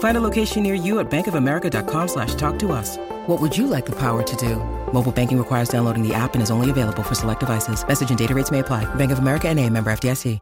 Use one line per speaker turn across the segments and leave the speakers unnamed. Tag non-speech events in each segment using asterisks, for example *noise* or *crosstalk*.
Find a location near you at bankofamerica.com slash talk to us. What would you like the power to do? Mobile banking requires downloading the app and is only available for select devices. Message and data rates may apply. Bank of America and a member FDIC.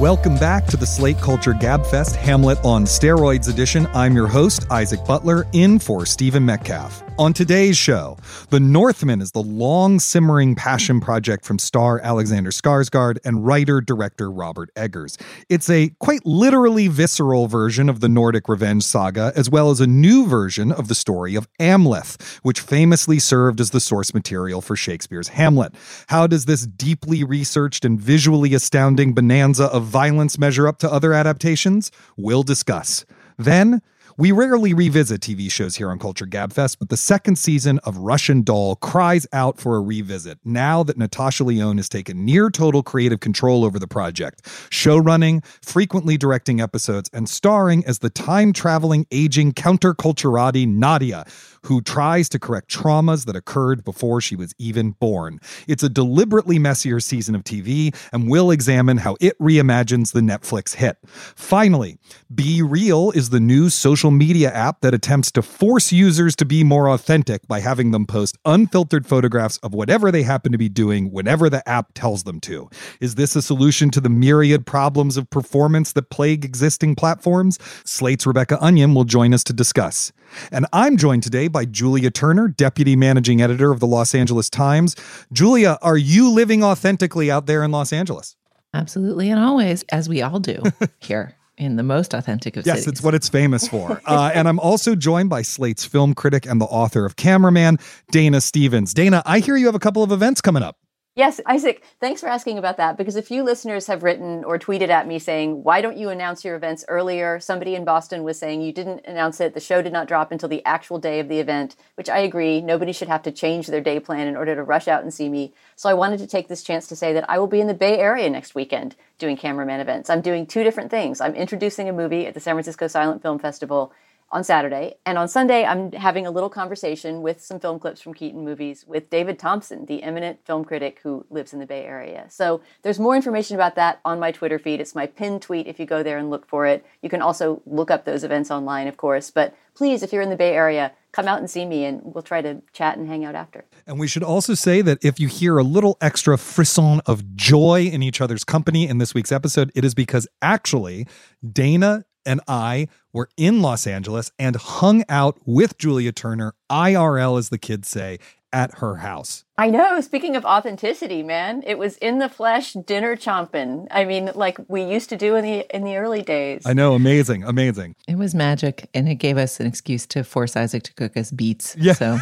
Welcome back to the Slate Culture Gabfest Hamlet on Steroids edition. I'm your host, Isaac Butler, in for Stephen Metcalf. On today's show, The Northman is the long simmering passion project from star Alexander Skarsgård and writer director Robert Eggers. It's a quite literally visceral version of the Nordic revenge saga, as well as a new version of the story of Amleth, which famously served as the source material for Shakespeare's Hamlet. How does this deeply researched and visually astounding bonanza of violence measure up to other adaptations? We'll discuss. Then, we rarely revisit TV shows here on Culture Gabfest, but the second season of Russian Doll cries out for a revisit now that Natasha Lyonne has taken near total creative control over the project, showrunning, frequently directing episodes, and starring as the time traveling, aging counterculturati Nadia, who tries to correct traumas that occurred before she was even born. It's a deliberately messier season of TV, and we'll examine how it reimagines the Netflix hit. Finally, BeReal is the new social media app that attempts to force users to be more authentic by having them post unfiltered photographs of whatever they happen to be doing whenever the app tells them to. Is this a solution to the myriad problems of performance that plague existing platforms? Slate's Rebecca Onion will join us to discuss. And I'm joined today by Julia Turner, Deputy Managing Editor of the Los Angeles Times. Julia, are you living authentically out there in Los Angeles?
Absolutely, and always, as we all do *laughs* here in the most authentic of
yes,
cities.
it's what it's famous for. *laughs* Uh, and I'm also joined by Slate's film critic and the author of Cameraman, Dana Stevens. Dana, I hear you have a couple of events coming up.
Yes, Isaac, thanks for asking about that because a few listeners have written or tweeted at me saying, Why don't you announce your events earlier? Somebody in Boston was saying you didn't announce it. The show did not drop until the actual day of the event, which I agree. Nobody should have to change their day plan in order to rush out and see me. So I wanted to take this chance to say that I will be in the Bay Area next weekend doing cameraman events. I'm doing two different things. I'm introducing a movie at the San Francisco Silent Film Festival on Saturday. And on Sunday, I'm having a little conversation with some film clips from Keaton movies with David Thomson, the eminent film critic who lives in the Bay Area. So there's more information about that on my Twitter feed. It's my pinned tweet if you go there and look for it. You can also look up those events online, of course. But please, if you're in the Bay Area, come out and see me and we'll try to chat and hang out after.
And we should also say that if you hear a little extra frisson of joy in each other's company in this week's episode, it is because actually Dana and I were in Los Angeles and hung out with Julia Turner, IRL, as the kids say, at her house.
I know. Speaking of authenticity, man, it was in the flesh, dinner chomping. I mean, like we used to do in the in the early days.
I know, amazing, amazing.
It was magic, and it gave us an excuse to force Isaac to cook us beets.
Yeah.
So,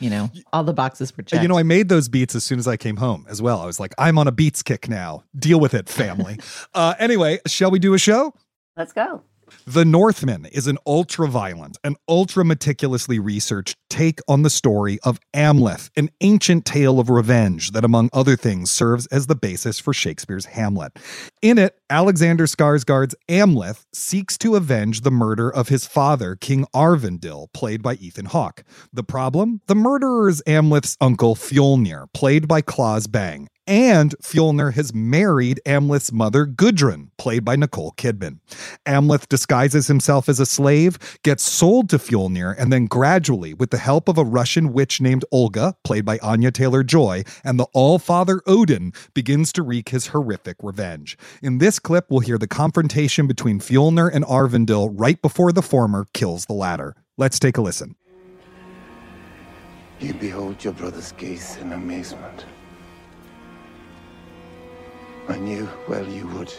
you know, *laughs* all the boxes were checked.
You know, I made those beats as soon as I came home as well. I was like, I'm on a beats kick now. Deal with it, family. *laughs* uh, anyway, shall we do a show?
Let's go.
The Northman is an ultra violent and ultra meticulously researched take on the story of Amleth, an ancient tale of revenge that, among other things, serves as the basis for Shakespeare's Hamlet. In it, Alexander Skarsgård's Amleth seeks to avenge the murder of his father, King Aurvandil, played by Ethan Hawke. The problem? The murderer is Amleth's uncle Fjolnir, played by Claes Bang. And Fjolnir has married Amleth's mother, Gudrun, played by Nicole Kidman. Amleth disguises himself as a slave, gets sold to Fjolnir, and then gradually, with the help of a Russian witch named Olga, played by Anya Taylor Joy, and the All Father Odin, begins to wreak his horrific revenge. In this clip, we'll hear the confrontation between Fjolnir and Aurvandil right before the former kills the latter. Let's take a listen.
You behold your brother's gaze in amazement. I knew well you would.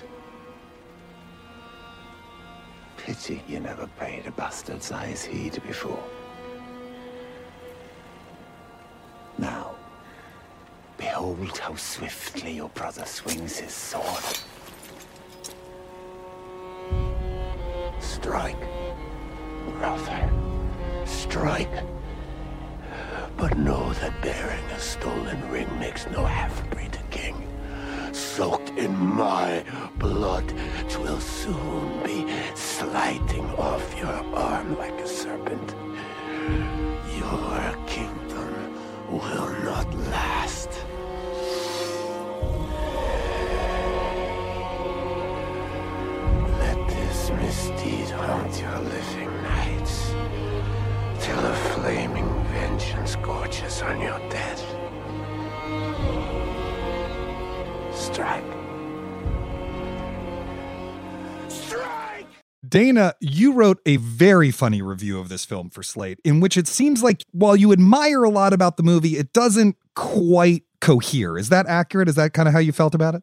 Pity you never paid a bastard's eyes heed before. Now, behold how swiftly your brother swings his sword. Strike, brother, strike. But know that bearing a stolen ring makes no king. Soaked in my blood, twill soon be sliding off your arm like a serpent. Your kingdom will not last. Let this misdeed haunt your living nights till a flaming vengeance gorges on your dead. Strike. Strike!
Dana, you wrote a very funny review of this film for Slate, in which it seems like while you admire a lot about the movie, it doesn't quite cohere. Is that accurate? Is that kind of how you felt about it?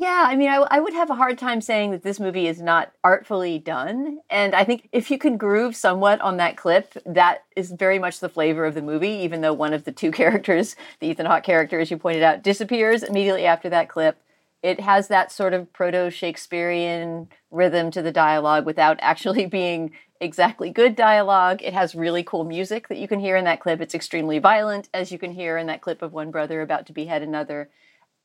Yeah, I mean, I, I, would have a hard time saying that this movie is not artfully done. And I think if you can groove somewhat on that clip, that is very much the flavor of the movie, even though one of the two *laughs* characters, the Ethan Hawke character, as you pointed out, disappears immediately after that clip. It has that sort of proto Shakespearean rhythm to the dialogue without actually *laughs* being exactly good dialogue. It has really cool music that you can hear in that clip. It's extremely violent, as you can hear in that clip of one brother about to behead another.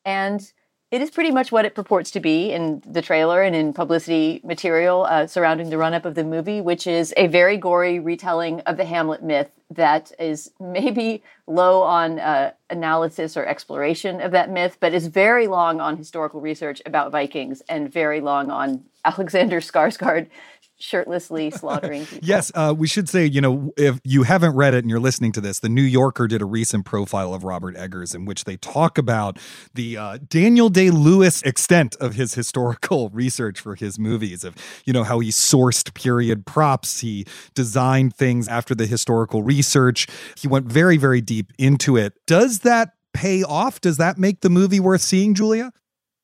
And it is pretty much what it purports to be in the trailer and in publicity material uh, surrounding the run up of the movie, which is a very gory retelling of the Hamlet myth that is maybe low on uh, analysis or exploration of that myth, but is very long on historical research about Vikings and very long on Alexander Skarsgård shirtlessly *laughs* slaughtering people.
yes, uh, we should say, you know, if you haven't read it and you're listening to this, the New Yorker did a recent profile of Robert Eggers in which they talk about the uh, Daniel Day Lewis extent of his historical *laughs* research for his movies, of, you know, how he sourced period props, he designed things after the historical research. He went very, very deep into it. Does that pay off? Does that make the movie worth seeing, Julia?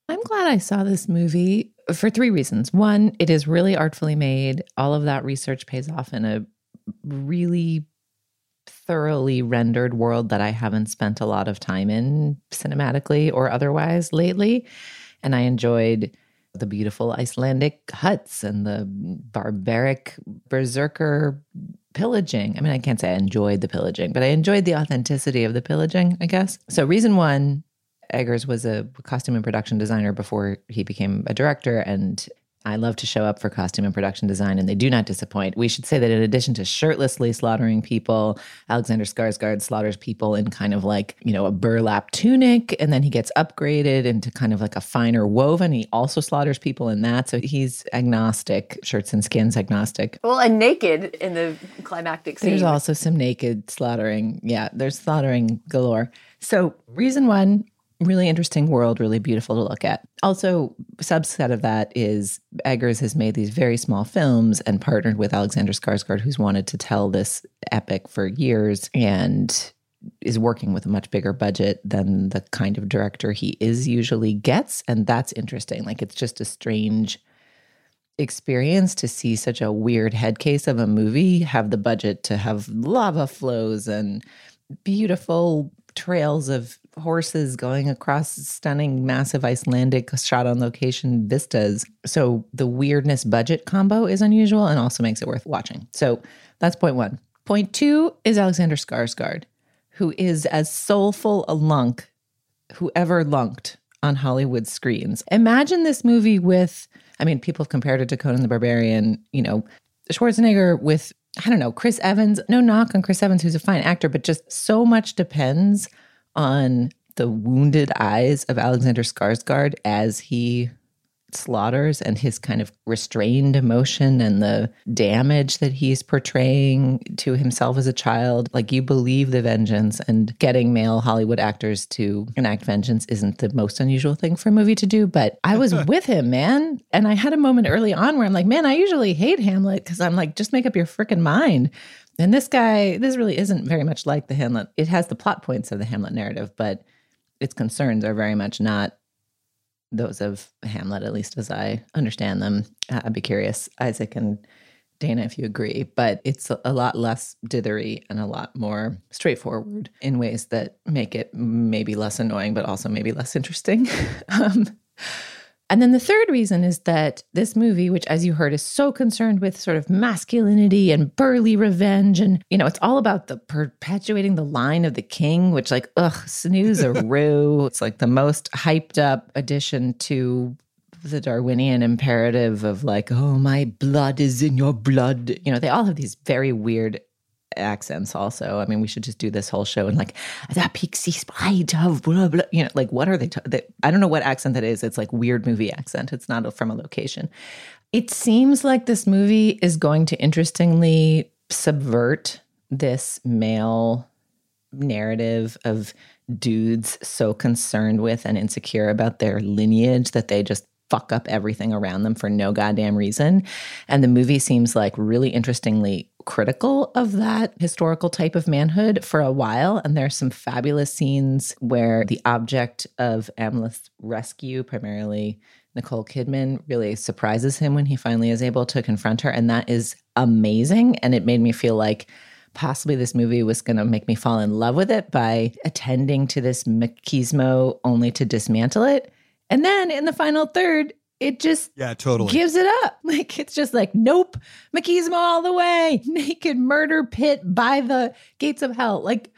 I'm glad I saw this movie for three reasons. One, it is really artfully made. All of that research pays off in a really thoroughly rendered world that I haven't spent a lot of time in cinematically or otherwise lately. And I enjoyed the beautiful Icelandic huts and the barbaric berserker pillaging. I mean, I can't say I enjoyed the pillaging, but I enjoyed the authenticity of the pillaging, I guess. So, reason one, Eggers was a costume and production designer before he became a director, and I love to show up for costume and production design, and they do not disappoint. We should say that in addition to shirtlessly slaughtering people, Alexander Skarsgård slaughters people in kind of like, you know, a burlap tunic, and then he gets upgraded into kind of like a finer woven. He also slaughters people in that. So he's agnostic, shirts and skins agnostic.
Well, and naked in the climactic scene.
There's also some naked slaughtering. Yeah, there's slaughtering galore. So, reason one, really interesting world, really beautiful to look at. Also, subset of that is Eggers has made these very small films and partnered with Alexander Skarsgård, who's wanted to tell this epic for years and is working with a much bigger budget than the kind of director he is usually gets. And that's interesting. Like it's just a strange experience to see such a weird head case of a movie have the budget to have lava flows and beautiful trails of horses going across stunning, massive Icelandic shot on location vistas. So the weirdness budget combo is unusual and also makes it worth watching. So that's point one. Point two is Alexander Skarsgård, who is as soulful a lunk who ever lunked on Hollywood screens. Imagine this movie with, I mean, people have compared it to Conan the Barbarian, you know, Schwarzenegger with I don't know, Chris Evans, no knock on Chris Evans, who's a fine actor, but just so much depends on the wounded eyes of Alexander Skarsgård as he slaughters and his kind of restrained emotion and the damage that he's portraying to himself as a child. Like you believe the vengeance and getting male Hollywood actors to enact vengeance isn't the most unusual thing for a movie to do. But I was *laughs* with him, man. And I had a moment early on where I'm like, man, I usually hate Hamlet because I'm like, just make up your freaking mind. And this guy, this really isn't very much like the Hamlet. It has the plot points of the Hamlet narrative, but its concerns are very much not those of Hamlet, at least as I understand them. I'd be curious, Isaac and Dana, if you agree, but it's a lot less dithery and a lot more straightforward in ways that make it maybe less annoying, but also maybe less interesting. *laughs* um, and then the third reason is that this movie, which as you heard is so concerned with sort of masculinity and burly revenge, and you know, it's all about the perpetuating the line of the king, which like, ugh, snooze a *laughs* roo. it's like the most hyped up addition to the Darwinian imperative of like, oh, my blood is in your blood. You know, they all have these very weird accents also. I mean, we should just do this whole show and like the pixie sprite of blah blah. You know, like what are they? They I don't know what accent that is. It's like weird movie accent. It's not from a location. It seems like this movie is going to interestingly subvert this male narrative of dudes so concerned with and insecure about their lineage that they just fuck up everything around them for no goddamn reason. And the movie seems like really interestingly critical of that historical type of manhood for a while. And there are some fabulous scenes where the object of Amleth's rescue, primarily Nicole Kidman, really surprises him when he finally is able to confront her. And that is amazing. And it made me feel like possibly this movie was going to make me fall in love with it by attending to this machismo only to dismantle it. And then in the final third, it just
yeah totally.
gives it up. *laughs* Like it's just like nope machismo all the way. *laughs* Naked murder pit by the gates of hell. Like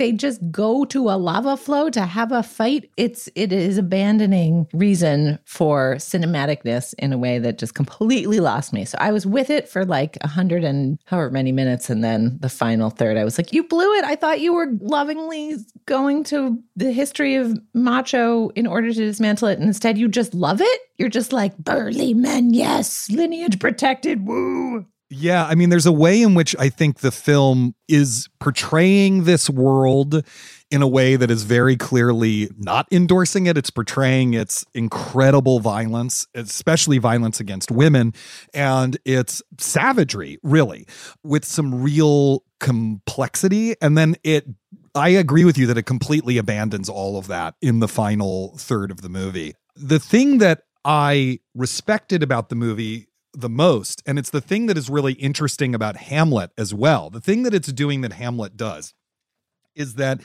they just go to a lava flow to have a fight it's it is abandoning reason for cinematicness in a way that just completely lost me. So i was with it for like a hundred and however many minutes and then the final third i was like you blew it. I thought you were lovingly going to the history of macho in order to dismantle it and instead you just love it? You're just like burly men yes lineage protected woo
yeah, I mean, there's a way in which I think the film is portraying this world in a way that is very clearly not endorsing it. It's portraying its incredible violence, especially violence against women, and its savagery, really, with some real complexity. And then it I agree with you that it completely abandons all of that in the final third of the movie. The thing that I respected about the movie the most. And it's the thing that is really interesting about Hamlet as well. The thing that it's doing that Hamlet does is that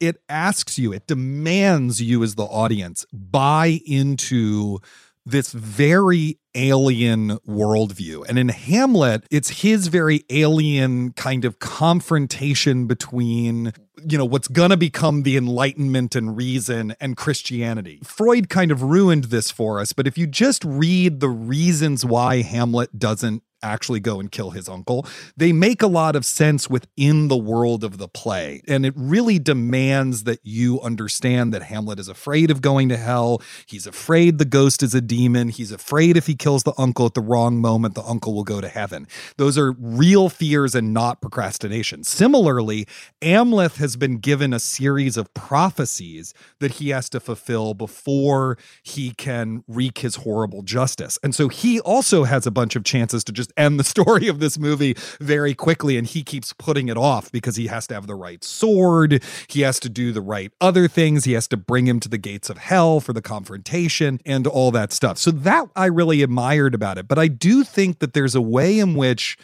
it asks you, it demands you as the audience buy into this very alien worldview. And in Hamlet, it's his very alien kind of confrontation between, you know, what's going to become the Enlightenment and reason and Christianity. Freud kind of ruined this for us, but if you just read the reasons why Hamlet doesn't actually go and kill his uncle. They make a lot of sense within the world of the play. And it really demands that you understand that Hamlet is afraid of going to hell. He's afraid the ghost is a demon. He's afraid if he kills the uncle at the wrong moment, the uncle will go to heaven. Those are real fears and not procrastination. Similarly, Amleth has been given a series of prophecies that he has to fulfill before he can wreak his horrible justice. And so he also has a bunch of chances to just end the story of this movie very quickly. And he keeps putting it off because he has to have the right sword. He has to do the right other things. He has to bring him to the gates of hell for the confrontation and all that stuff. So that I really admired about it. But I do think that there's a way in which,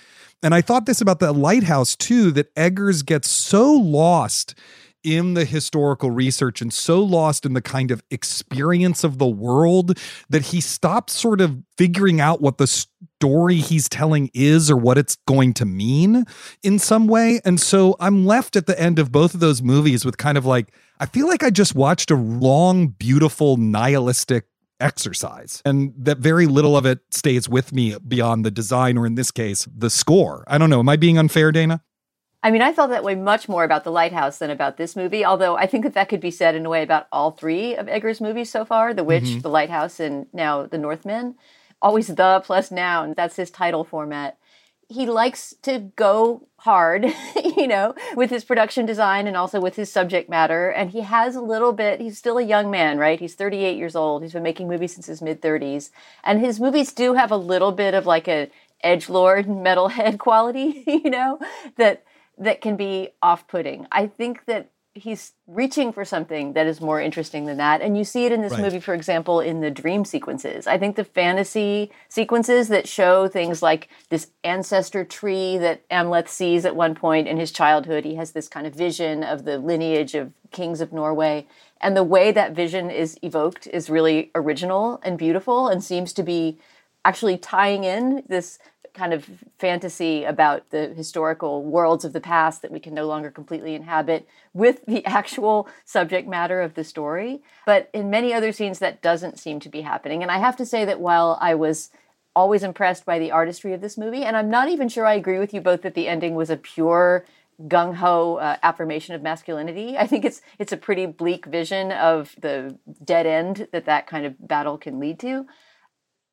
and I thought this about the lighthouse too, that Eggers gets so lost in the historical research and so lost in the kind of experience of the world that he stops sort of figuring out what the story he's telling is or what it's going to mean in some way. And so I'm left at the end of both of those movies with kind of like, I feel like I just watched a long, beautiful, nihilistic exercise and that very little of it stays with me beyond the design or in this case the score i don't know am i being unfair dana
I mean, I felt that way much more about The Lighthouse than about this movie, although I think that that could be said in a way about all three of Eggers' movies so far The Witch, mm-hmm. The Lighthouse, and now The Northman. Always the plus noun, that's his title format. He likes to go hard, *laughs* you know, with his production design and also with his subject matter. And he has a little bit, he's still a young man, right? He's 38 years old. He's been making movies since his mid 30s. And his movies do have a little bit of like a edge lord *laughs* metalhead quality, *laughs* you know, that that can be off-putting. I think that he's reaching for something that is more interesting than that. And you see it in this right. movie for example in the dream sequences. I think the fantasy sequences that show things like this ancestor tree that amleth sees at one point in his childhood he has this kind of vision of the lineage of kings of norway. And the way that vision is evoked is really original and beautiful and seems to be actually tying in this kind of fantasy about the historical worlds of the past that we can no longer completely inhabit with the *laughs* actual subject matter of the story. But in many other scenes, that doesn't seem to be happening. And I have to say that while I was always impressed by the artistry of this movie, and I'm not even sure I agree with you both that the ending was a pure gung ho uh, affirmation of masculinity. I think it's it's a pretty bleak vision of the dead end that that kind of battle can lead to.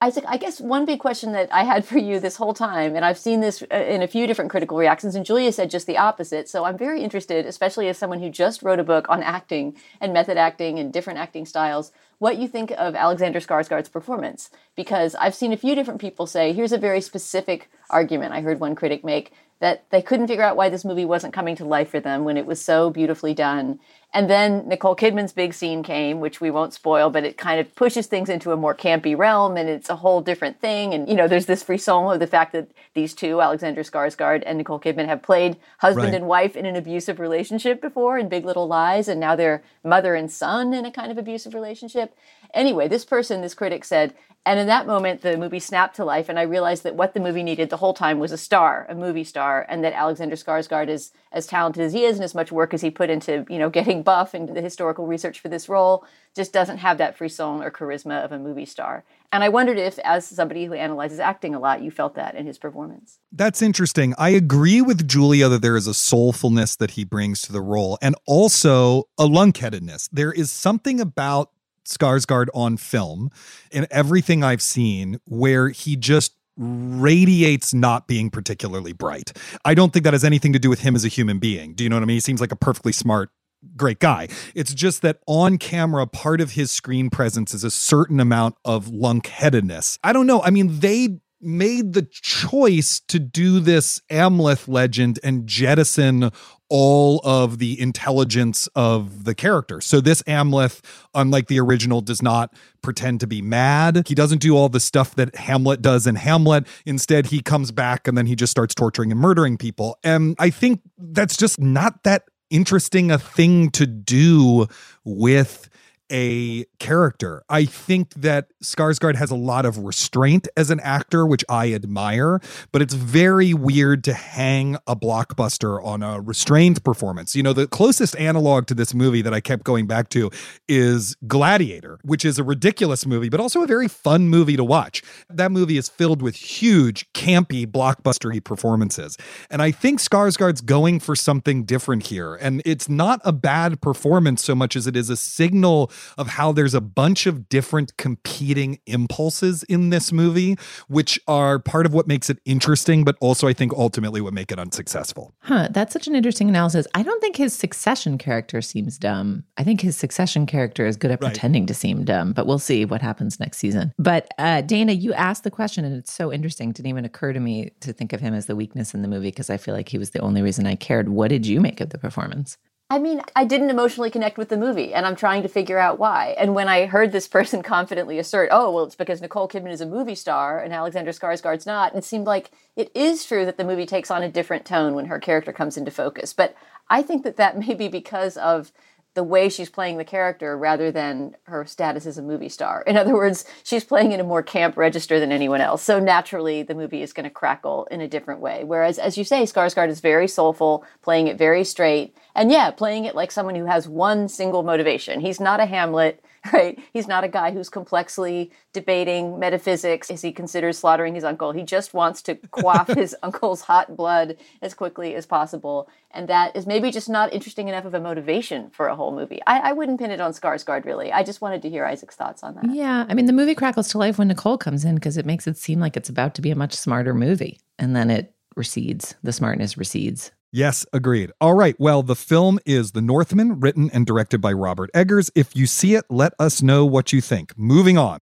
Isaac, I guess one big question that I had for you this whole time, and I've seen this uh, in a few different critical reactions, and Julia said just the opposite. So I'm very interested, especially as someone who just wrote a book on acting and method acting and different acting styles, what you think of Alexander Skarsgård's performance. Because I've seen a few different people say, here's a very specific argument I heard one critic make that they couldn't figure out why this movie wasn't coming to life for them when it was so beautifully done. And then Nicole Kidman's big scene came, which we won't spoil, but it kind of pushes things into a more campy realm and it's a whole different thing. And, you know, there's this frisson of the fact that these two, Alexander Skarsgård and Nicole Kidman, have played husband right. and wife in an abusive relationship before in Big Little Lies, and now they're mother and son in a kind of abusive relationship. Anyway, this person, this critic said, and in that moment, the movie snapped to life, and I realized that what the movie needed the whole time was a star, a movie star, and that Alexander Skarsgård is as talented as he is, and as much work as he put into, you know, *laughs* getting buff and the historical research for this role, just doesn't have that frisson or charisma of a movie star. And I wondered if, as somebody who analyzes acting a lot, you felt that in his performance.
That's interesting. I agree with Julia that there is a soulfulness that he brings to the role, and also a lunkheadedness. There is something about Skarsgård on film in everything I've seen where he just radiates not being particularly bright. I don't think that has anything to do with him as a human being. Do you know what I mean? He seems like a perfectly smart great guy. It's just that on camera, part of his screen presence is a certain amount of lunkheadedness. I don't know. I mean, they made the choice to do this Amleth legend and jettison all of the intelligence of the character. So this Amleth, unlike the original, does not pretend to be mad. He doesn't do all the stuff that Hamlet does in Hamlet. Instead, he comes back and then he just starts torturing and murdering people. And I think that's just not that interesting a thing to do with a character. I think that Skarsgård has a lot of restraint as an actor, which I admire, but it's very weird to hang a blockbuster on a restrained performance. You know, the closest analog to this movie that I kept going back to is Gladiator, which is a ridiculous movie, but also a very fun movie to watch. That movie is filled with huge, campy, blockbustery performances. And I think Skarsgård's going for something different here. And it's not a bad performance so much as it is a signal of how there's a bunch of different competing impulses in this movie, which are part of what makes it interesting, but also I think ultimately what make it unsuccessful.
Huh. That's such an interesting analysis. I don't think his succession character seems dumb. I think his succession character is good at right. pretending to seem dumb, but we'll see what happens next season. But uh, Dana, you asked the question, and it's so interesting. It didn't even occur to me to think of him as the weakness in the movie because I feel like he was the only reason I cared. What did you make of the performance?
I mean, I didn't emotionally connect with the movie, and I'm trying to figure out why. And when I heard this *laughs* person confidently assert, "Oh, well, it's because Nicole Kidman is a movie star and Alexander Skarsgård's not," it seemed like it is true that the movie takes on a different tone when her character comes into focus. But I think that that *laughs* may be because of the way she's playing the character rather than her status as a movie star. In other words, she's playing in a more camp register than anyone else. So naturally, the movie is going to crackle in a different way. Whereas, as you say, Skarsgård is very soulful, playing it very straight. And yeah, playing it like someone who has one single motivation. He's not a Hamlet. *laughs* right? He's not a guy who's complexly debating metaphysics as he considers slaughtering his uncle. He just wants to quaff *laughs* his uncle's hot blood as quickly as possible. And that is maybe just not interesting enough of a motivation for a whole movie. I, I wouldn't pin it on Skarsgård, really. I just wanted to hear Isaac's thoughts on that.
Yeah. I mean, the movie crackles to life when Nicole comes in because it makes it seem like it's about to be a much smarter movie. And then it recedes. The smartness recedes.
Yes, agreed. All right. Well, the film is The Northman, written and directed by Robert Eggers. If you see it, let us know what you think. Moving on.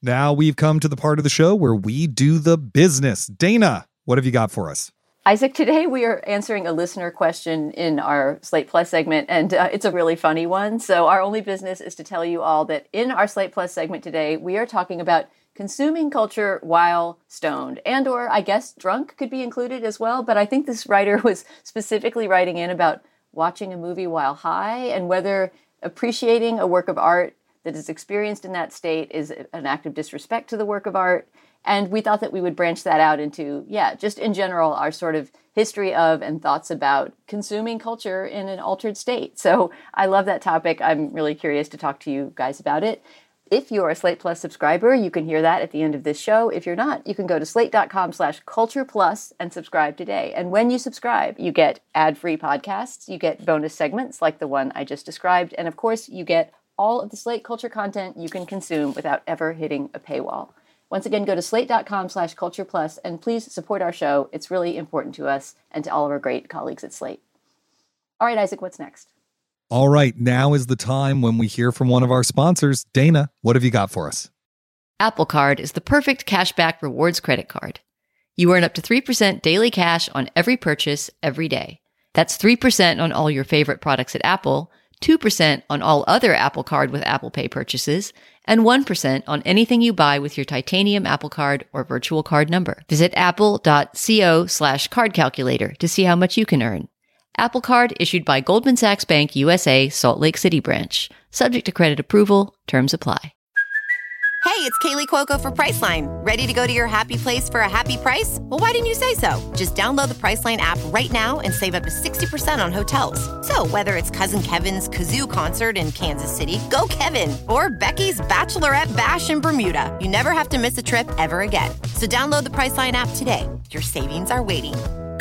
Now we've come to the part of the show where we do the business. Dana, what have you got for us?
Isaac, today we are answering a listener question in our Slate Plus segment, and uh, it's a really funny one. So, our only business is to tell you all that in our Slate Plus segment today, we are talking about consuming culture while stoned. And or i guess drunk could be included as well but i think this *laughs* writer was specifically writing in about watching a movie while high and whether appreciating a work of art that is experienced in that state is an act of disrespect to the work of art. And we thought that we would branch that out into yeah just in general our sort of history of and thoughts about consuming culture in an altered state. So i love that topic. I'm really curious to talk to you guys about it if you're a Slate Plus subscriber, you can hear that at the end of this show. If you're not, you can go to slate.com slash culture plus and subscribe today. And when you subscribe, you get ad-free podcasts, you get bonus segments like the one I just described, and of course, you get all of the Slate culture content you can consume without ever hitting a paywall. Once again, go to slate.com slash culture plus and please support our show. It's really important to us and to all of our great colleagues at Slate. All right, Isaac, what's next?
All right, now is the time when we hear from one of our sponsors. Dana, what have you got for us?
Apple Card is the perfect cashback rewards credit card. You earn up to 3% daily cash on every purchase every day. That's 3% on all your favorite products at Apple, 2% on all other Apple Card with Apple Pay purchases, and 1% on anything you buy with your titanium Apple Card or virtual card number. Visit apple.co slash card calculator to see how much you can earn. Apple Card issued by Goldman Sachs Bank USA, Salt Lake City branch. Subject to credit approval, terms apply.
Hey, it's Kaley Cuoco for Priceline. Ready to go to your happy place for a happy price? Well, why didn't you say so? Just download the Priceline app right now and save up to 60% on hotels. So, whether it's Cousin Kevin's Kazoo concert in Kansas City, go Kevin, or Becky's Bachelorette Bash in Bermuda, you never have to miss a trip ever again. So, download the Priceline app today. Your savings are waiting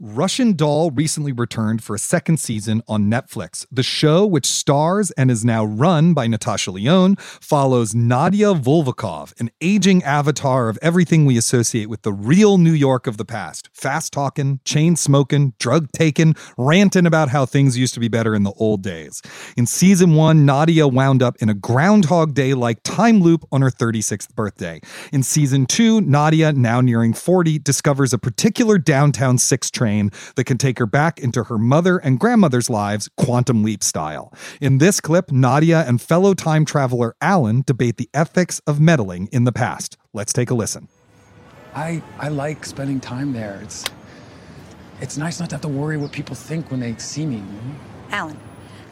Russian Doll recently returned for a second season on Netflix. The show, which stars and is now run by Natasha Lyonne, follows Nadia Volkov, an aging avatar of everything we associate with the real New York of the past. Fast talking, chain smoking, drug taking, ranting about how things used to be better in the old days. In season one, Nadia wound up in a Groundhog Day like time loop on her 36th birthday. In season two, Nadia, now nearing 40, discovers a particular downtown six train train that can take her back into her mother and grandmother's lives, quantum leap style. In this clip, Nadia and fellow time traveler Alan debate the ethics of meddling in the past. Let's take a listen.
I, I like spending time there. It's it's nice not to have to worry what people think when they see me.
Alan,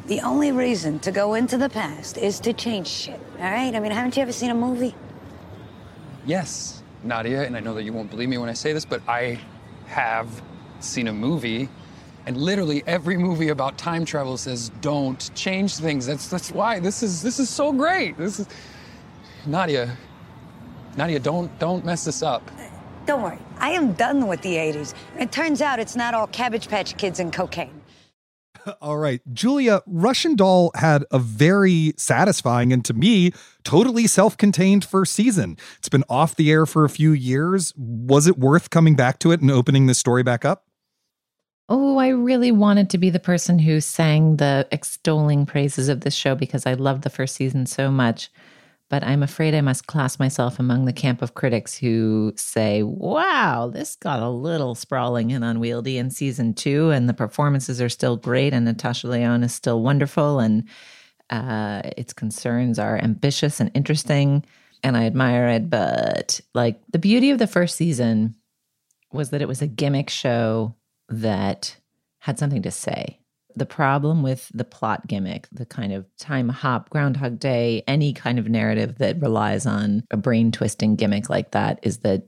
the only reason to go into the past is to change shit, all right? I mean, haven't you ever seen a movie?
Yes, Nadia, and I know that you won't believe me when I say this, but I have seen a movie, and literally every movie about time travel says don't change things. That's that's why this is this is so great. This is Nadia. Nadia, don't don't mess this up.
Don't worry, I am done with the 80s. It turns out it's not all Cabbage Patch Kids and cocaine. *laughs*
All right. Julia, Russian Doll had a very satisfying and to me, totally self contained first season. It's been off the air for a few years. Was it worth coming back to it and opening this story back up?
Oh, I really wanted to be the person who sang the extolling praises of this show because I loved the first season so much. But I'm afraid I must class myself among the camp of critics who say, wow, this got a little sprawling and unwieldy in season two, and the performances are still great, and Natasha Lyonne is still wonderful, and uh, its concerns are ambitious and interesting, and I admire it. But like the beauty of the first season was that it was a gimmick show that had something to say. The problem with the plot gimmick, the kind of time hop, Groundhog Day, any kind of narrative that relies on a brain twisting gimmick like that is that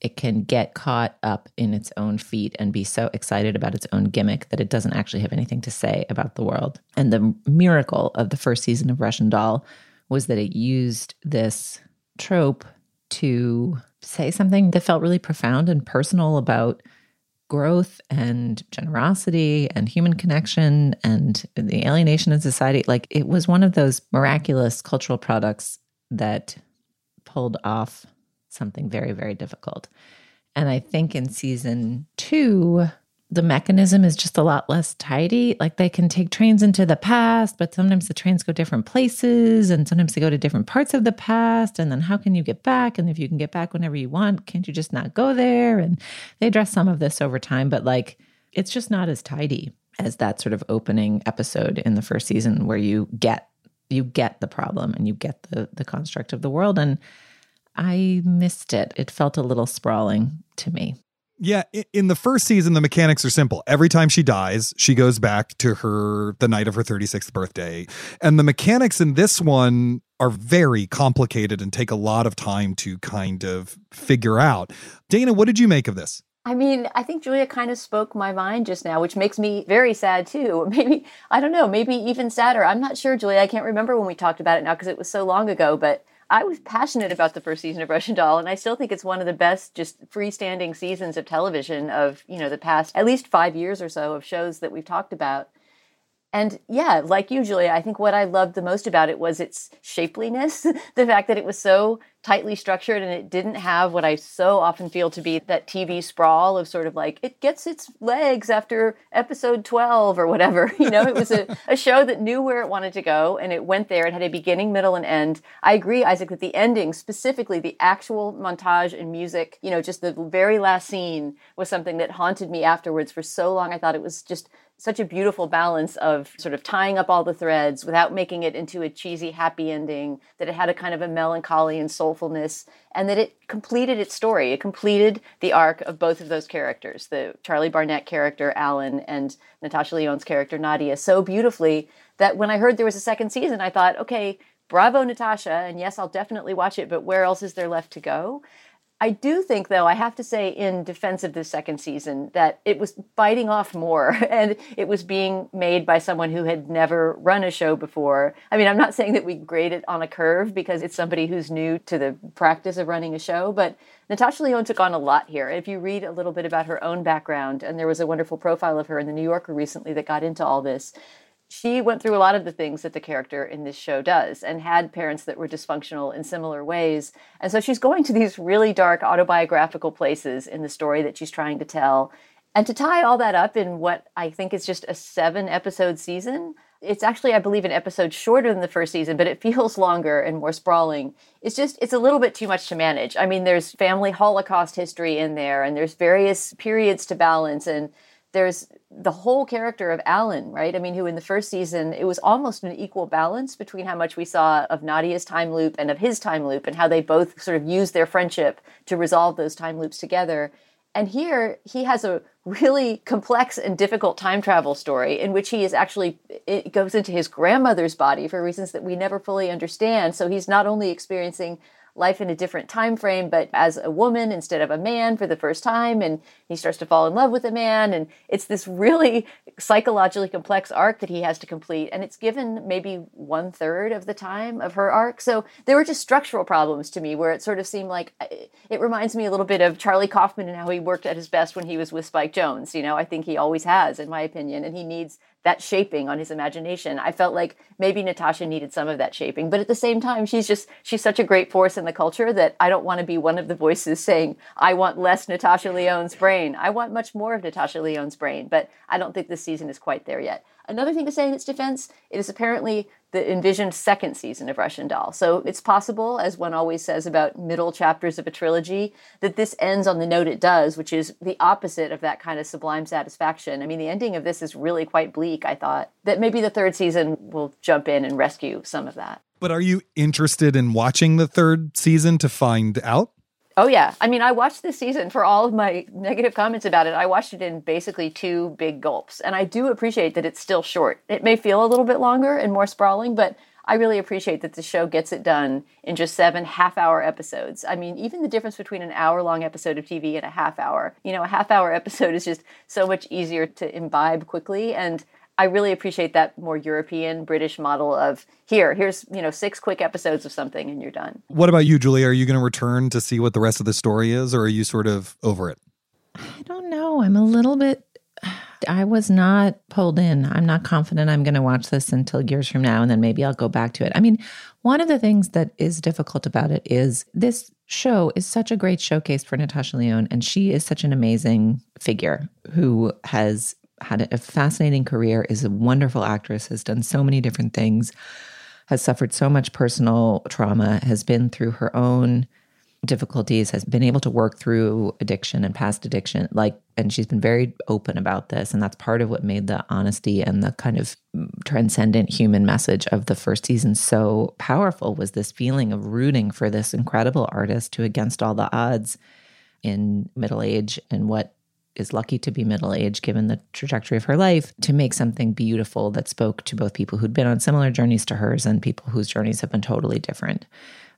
it can get caught up in its own feet and be so excited about its own gimmick that it doesn't actually have anything to say about the world. And the miracle of the first season of Russian Doll was that it used this trope to say something that felt really profound and personal about growth and generosity and human connection and the alienation in society. Like it was one of those miraculous cultural products that pulled off something very, very difficult. And I think in season two, the mechanism is just a lot less tidy. Like they can take trains into the past, but sometimes the trains go different places and sometimes they go to different parts of the past. And then how can you get back? And if you can get back whenever you want, can't you just not go there? And they address some of this over time, but like it's just not as tidy as that sort of opening episode in the first season where you get you get the problem and you get the the construct of the world and I missed it. It felt a little sprawling to me.
Yeah, in the first season, the mechanics are simple. Every time she dies, she goes back to her the night of her 36th birthday. And the mechanics in this one are very complicated and take a lot of time to kind of figure out. Dana, what did you make of this?
I mean, I think Julia kind of spoke my mind just now, which makes me very sad too. *laughs* Maybe, I don't know, maybe even sadder. I'm not sure, Julia. I can't remember when we talked about it now because it was so long ago, but I was passionate about the first season of Russian Doll, and I still think it's one of the best just freestanding seasons of television of you know the past at least five years or so of shows that we've talked about. And yeah, like you, Julia, I think what I loved the most about it was its shapeliness, *laughs* the fact that it was so tightly structured and it didn't have what I so often feel to be that TV sprawl of sort of like it gets its legs after episode 12 or whatever. *laughs* You know, it was a, *laughs* a show that knew where it wanted to go and it went there. It had a beginning, middle, and end. I agree, Isaac, that the ending, specifically the actual montage and music, you know, just the very last scene was something that haunted me afterwards for so long. I thought it was just such a beautiful balance of sort of tying up all the threads without making it into a cheesy happy ending, that it had a kind of a melancholy and soulfulness, and that it completed its story. It completed the arc of both of those characters, the Charlie Barnett character, Alan, and Natasha Lyonne's character, Nadia, so beautifully that when I heard there was a second season, I thought, okay, bravo, Natasha, and yes, I'll definitely watch it, but where else is there left to go? I do think, though, I have to say, in defense of the second season, that it was biting off more *laughs* and it was being made by someone who had never run a show before. I mean, I'm not saying that we grade it on a curve because it's somebody who's new to the practice of running a show, but Natasha Lyonne took on a lot here. If you read a little bit about her own background, and there was a wonderful profile of her in the New Yorker recently that got into all this, she went through a lot of the things that the character in this show does and had parents that were dysfunctional in similar ways. And so she's going to these really dark autobiographical places in the story that she's trying to tell. And to tie all that up in what I think is just a seven episode season, it's actually, I believe, an episode shorter than the first season, but it *laughs* feels longer and more sprawling. It's just, it's a little bit too much to manage. I mean, there's family Holocaust history in there, and there's various periods to balance, and there's the whole character of Alan, right? I mean, who in the first season, it was almost an equal balance between how much we saw of Nadia's time loop and of his time loop, and how they both sort of used their friendship to resolve those time loops together. And here he has a really complex and difficult time travel story in which he is actually, it goes into his grandmother's body for reasons that we never fully understand. So he's not only experiencing life in a different time frame, but as a woman instead of a man for the first time, and he starts to fall in love with a man, and it's this really psychologically complex arc that he has to complete, and it's given maybe one third of the time of her arc. So there were just structural problems to me where it sort of seemed like uh, it reminds me a little bit of Charlie Kaufman and how he worked at his best when he was with Spike Jonze You know, I think he always has, in my opinion, and he needs that shaping on his imagination. I felt like maybe Natasha needed some of that shaping, but at the same time, she's just she's such a great force in the culture that I don't want to be one of the voices saying I want less Natasha Lyonne's brain. I want much more of Natasha Lyonne's brain, but I don't think this season is quite there yet. Another thing to say in its defense, it is apparently the envisioned second season of Russian Doll. So it's possible, as one always says about middle chapters of a trilogy, that this ends on the note it does, which is the opposite of that kind of sublime satisfaction. I mean, the ending of this is really quite bleak, I thought. That maybe the third season will jump in and rescue some of that.
But are you interested in watching the third season to find out?
Oh yeah, I mean, I watched this season for all of my negative comments about it. I watched it in basically two big gulps, and I do appreciate that it's still short. It may feel a little bit longer and more sprawling, but I really appreciate that the show gets it done in just seven half hour episodes. I mean, even the difference between an hour long episode of TV and a half hour, you know, a half hour *laughs* episode is just so much easier to imbibe quickly. And I really appreciate that more European British model of here, here's, you know, six quick episodes of something and you're done.
What about you, Julie? Are you going to return to see what the rest of the story is, or are you sort of over it?
I don't know. I'm a little bit. I was not pulled in. I'm not confident I'm going to watch this until years from now, and then maybe I'll go back to it. I mean, one of the things that is difficult about it is this show is such a great showcase for Natasha Lyonne, and she is such an amazing figure who has had a fascinating career, is a wonderful actress, has done so many different things, has suffered so much personal trauma, has been through her own difficulties, has been able to work through addiction and past addiction. Like, and she's been very open about this. And that's part of what made the honesty and the kind of transcendent human message of the first season so powerful was this feeling of rooting for this incredible artist who, against all the odds in middle age and what is lucky to be middle aged given the trajectory of her life to make something beautiful that spoke to both people who'd been on similar journeys to hers and people whose journeys have been totally different.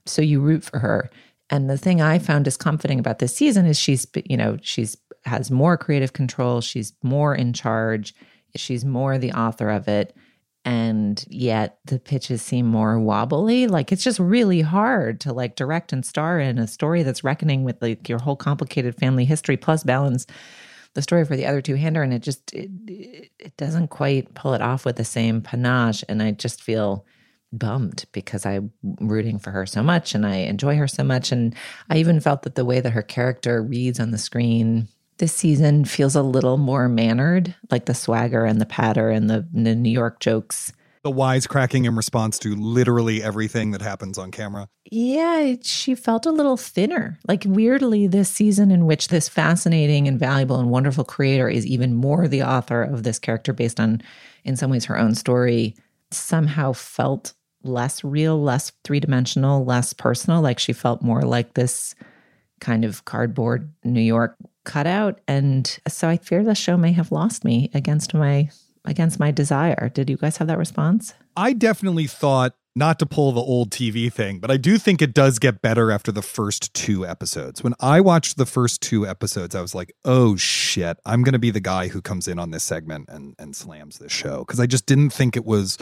So you root for her. And the thing I found discomforting about this season is she's, you know, she's has more creative control, she's more in charge, she's more the author of it. And yet the pitches seem more wobbly. Like it's just really hard to like direct and star in a story that's reckoning with like your whole complicated family history plus balance the story for the other two hander and it just it, it doesn't quite pull it off with the same panache and i just feel bummed because i'm rooting for her so much and i enjoy her so much and i even felt that the way that her character reads on the screen this season feels a little more mannered like the swagger and the patter and the, the new york jokes
the wisecracking in response to literally everything that happens on camera.
Yeah, she felt a little thinner. Like, weirdly, this season in which this fascinating and valuable and wonderful creator is even more the author of this character based on, in some ways, her own story, somehow felt less real, less three dimensional, less personal. Like, she felt more like this kind of cardboard New York cutout. And so I fear the show may have lost me against my against my desire. Did you guys have that response?
I definitely thought not to pull the old TV thing, but I do think it does get better after the first two episodes. When I watched the first two episodes, I was like, oh shit, I'm going to be the guy who comes in on this segment and, and slams this show because I just didn't think it was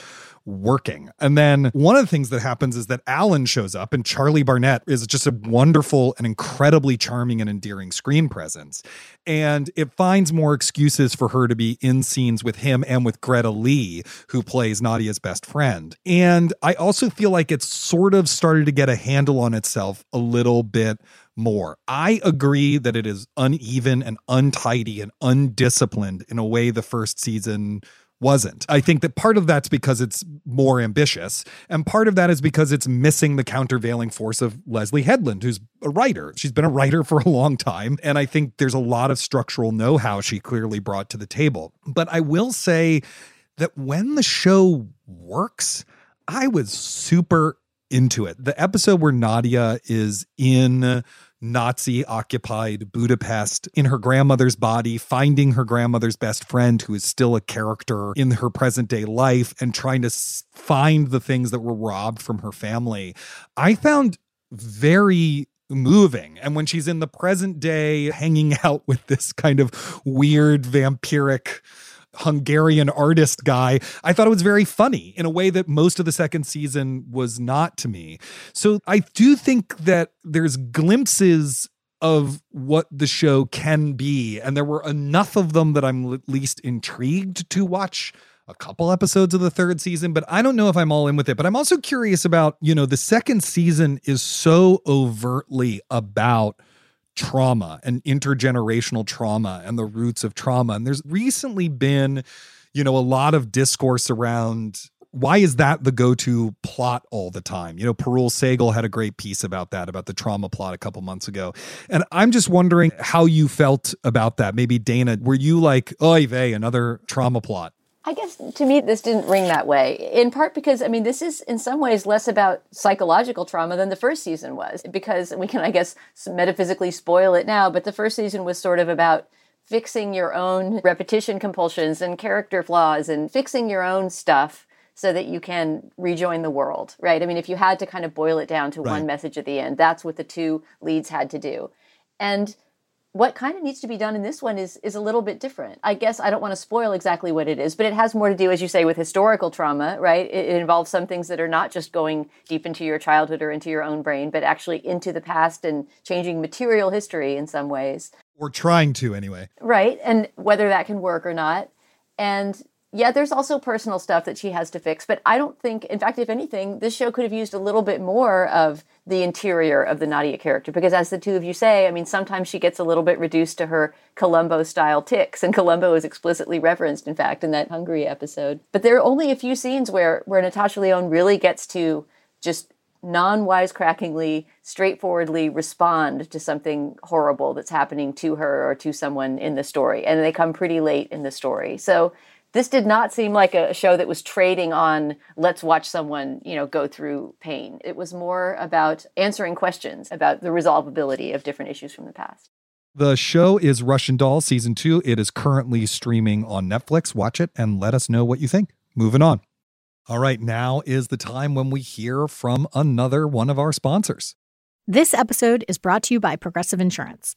working. And then one of the things that happens is that Alan shows up, and Charlie Barnett is just a wonderful and incredibly charming and endearing screen presence. And it finds more excuses for her to be in scenes with him and with Greta Lee, who plays Nadia's best friend. And I also feel like it's sort of started to get a handle on itself a little bit more. I agree that it is uneven and untidy and undisciplined in a way the first season wasn't. I think that part of that's because it's more ambitious, and part of that is because it's missing the countervailing force of Leslie Headland, who's a writer. She's been a writer *laughs* for a long time, and I think there's a lot of structural know how she clearly brought to the table. But I will say that when the show works, I was super into it. The episode where Nadia is in Nazi occupied Budapest in her grandmother's body, finding her grandmother's best friend, who is still a character in her present day life, and trying to find the things that were robbed from her family. I found very moving. And when she's in the present day hanging *laughs* out with this kind of weird vampiric Hungarian artist guy, I thought it was very funny in a way that most of the second season was not to me. So I do think that there's glimpses of what the show can be. And there were enough of them that I'm at least intrigued to watch a couple episodes of the third season, but I don't know if I'm all in with it. But I'm also curious about, you know, the second season is so overtly about trauma and intergenerational trauma and the roots of trauma. And there's recently been, you know, a lot of discourse around why is that the go-to plot all the time? You know, Parul Sehgal had a great piece about that, about the trauma plot a couple months ago. And I'm just wondering how you felt about that. Maybe Dana, were you like, oh, vey, another trauma plot?
I guess to me, this didn't ring that way, in part because, I mean, this is in some ways less about psychological trauma than the first season was, because we can, I guess, metaphysically spoil it now, but the first season was sort of about fixing your own repetition compulsions and character flaws and fixing your own stuff so that you can rejoin the world, right? I mean, if you had to kind of boil it down to right. one message at the end, that's what the two leads had to do. And what kind of needs to be done in this one is is a little bit different. I guess I don't want to spoil exactly what it is, but it has more to do, as you say, with historical trauma, right? It, it, involves some things that are not just going deep into your childhood or into your own brain, but actually into the past and changing material history in some ways.
We're trying to anyway.
Right, and whether that can work or not. And yeah, there's also personal stuff that she has to fix, but I don't think, in fact, if anything, this show could have used a little bit more of the interior of the Nadia character because, as the two of you say, I mean, sometimes she gets a little bit reduced to her Columbo style ticks, and Columbo is explicitly referenced, in fact, in that Hungary episode. But there are only a few scenes where where Natasha Lyonne really gets to just non wisecrackingly, straightforwardly respond to something horrible that's happening to her or to someone in the story, and they come pretty late in the story. So this did not seem like a show that was trading on let's watch someone you know go through pain. It was more about answering questions about the resolvability of different issues from the past.
The show is russian doll season 2 it is currently streaming on netflix. Watch it and let us know what you think. Moving on. All right now is the time when we hear from another one of our sponsors.
This episode is brought to you by progressive insurance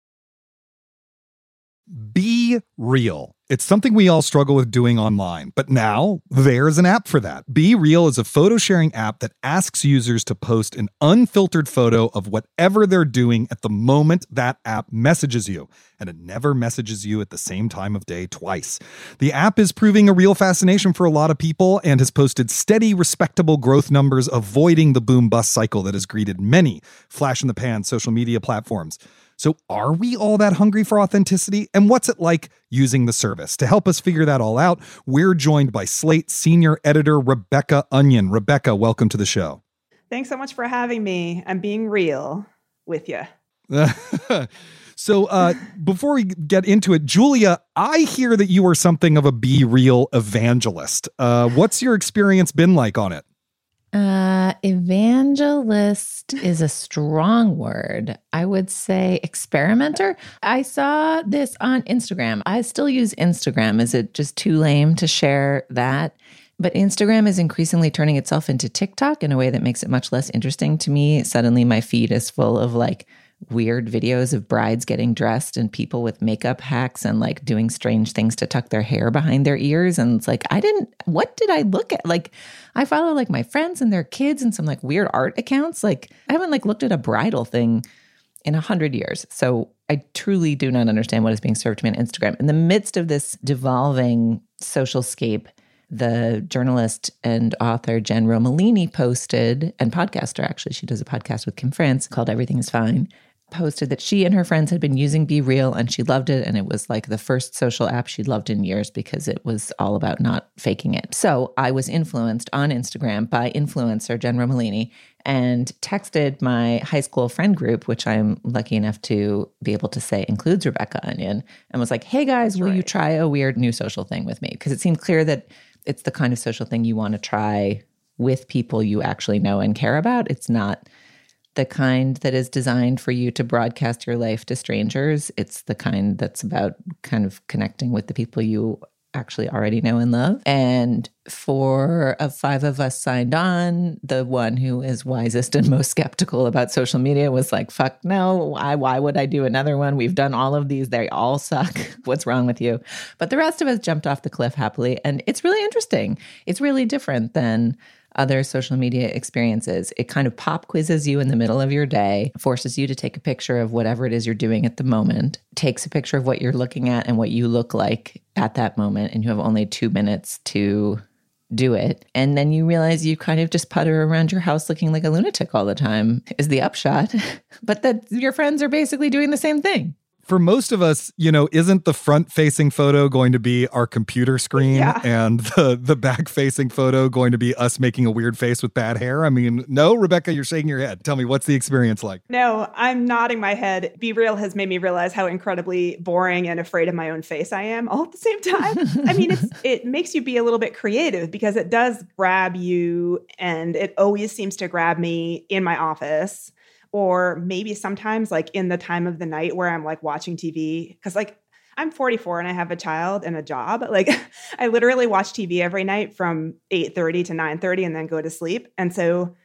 Be real. It's something we all struggle with doing online, but now there's an app for that. BeReal is a photo sharing app that asks users to post an unfiltered photo of whatever they're doing at the moment that app messages you, and it never messages you at the same time of day twice. The app is proving a real fascination for a lot of people and has posted steady, respectable growth numbers, avoiding the boom bust cycle that has greeted many flash in the pan social media platforms. So, are we all that hungry for authenticity? And what's it like using the service? To help us figure that all out, we're joined by Slate senior editor Rebecca Onion. Rebecca, welcome to the show.
Thanks so much for having me. I'm being real with you. *laughs*
so, uh, before we get into it, Julia, I hear that you are something of a BeReal evangelist. Uh, what's your experience been like on it?
Uh, evangelist is a strong word. I would say experimenter. I saw this on Instagram. I still use Instagram. Is it just too lame to share that? But Instagram is increasingly turning itself into TikTok in a way that makes it much less interesting to me. Suddenly, my feed is full of like weird videos of brides getting dressed and people with makeup hacks and like doing strange things to tuck their hair behind their ears. And it's like, I didn't, what did I look at? Like, I follow like my friends and their kids and some like weird art accounts. Like, I haven't like looked at a bridal thing in a hundred years. So I truly do not understand what is being served to me on Instagram. In the midst of this devolving social scape, the journalist and author Jen Romolini posted, and podcaster actually, she does a podcast with Kim France called Everything is Fine posted that she and her friends had been using BeReal and she loved it. And it was like the first social app she'd loved in years because it was all about not faking it. So I was influenced on Instagram by influencer Jen Romolini and texted my high school friend group, which I'm lucky enough to be able to say includes Rebecca Onion, and was like, hey guys, That's will right. you try a weird new social thing with me? Because it seemed clear that it's the kind of social thing you want to try with people you actually know and care about. It's not the kind that is designed for you to broadcast your life to strangers. It's the kind that's about kind of connecting with the people you actually already know and love. And four of uh, five of us signed on. The one who is wisest and most skeptical about social media was like, fuck no, why, why would I do another one? We've done all of these. They all suck. *laughs* What's wrong with you? But the rest of us jumped off the cliff happily. And it's really interesting. It's really different than other social media experiences. It kind of pop quizzes you in the middle of your day, forces you to take a picture of whatever it is you're doing at the moment, takes a picture of what you're looking at and what you look like at that moment. And you have only two minutes to do it. And then you realize you kind of just putter around your house looking like a lunatic all the time, is the upshot. *laughs* but that your friends are basically doing the same thing
for most of us, you know, isn't the front facing photo going to be our computer screen yeah. and the the back facing photo going to be us making a weird face with bad hair? I mean, no, Rebecca, you're shaking your head. Tell me, what's the experience like?
No, I'm nodding my head. BeReal has made me realize how incredibly boring and afraid of my own face I am all at the same time. *laughs* I mean, it's it makes you be a little bit creative because it does grab you and it always seems to grab me in my office or maybe sometimes like in the time of the night where I'm like watching TV because like I'm 44 and I have a child and a job. Like *laughs* I literally watch TV every night from 8:30 to 9:30 and then go to sleep. And so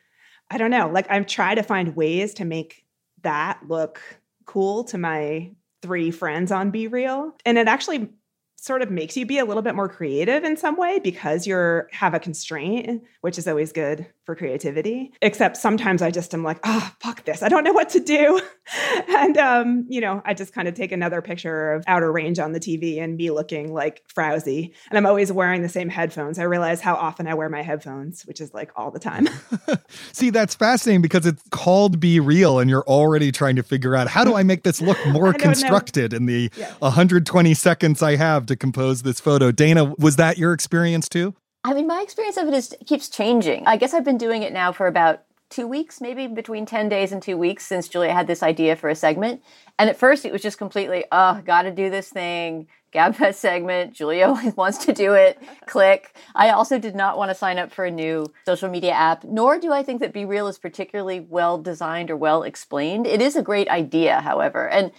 I don't know, like I've tried to find ways to make that look cool to my three friends on BeReal. And it actually sort of makes you be a little bit more creative in some way because you're have a constraint, which is always good for creativity. Except sometimes I just am like, oh, fuck this. I don't know what to do. *laughs* and um, you know, I just kind of take another picture of outer range on the TV and me looking like frowsy. And I'm always wearing the same headphones. I realize how often I wear my headphones, which is like all the time. *laughs* *laughs*
See, that's fascinating because it's called BeReal and you're already trying to figure out how do I make this look more constructed know. in the yeah. 120 seconds I have to compose this photo. Dana, was that your experience too?
I mean, my experience of it is keeps changing. I guess I've been doing it now for about two weeks, maybe between 10 days and two weeks since Julia had this idea for a segment. And at first it was just completely, oh, gotta do this thing. GabFest segment. Julia *laughs* wants to do it. Click. I also did not want to sign up for a new social media app, nor do I think that BeReal is particularly well designed or well explained. It is a great idea, however. And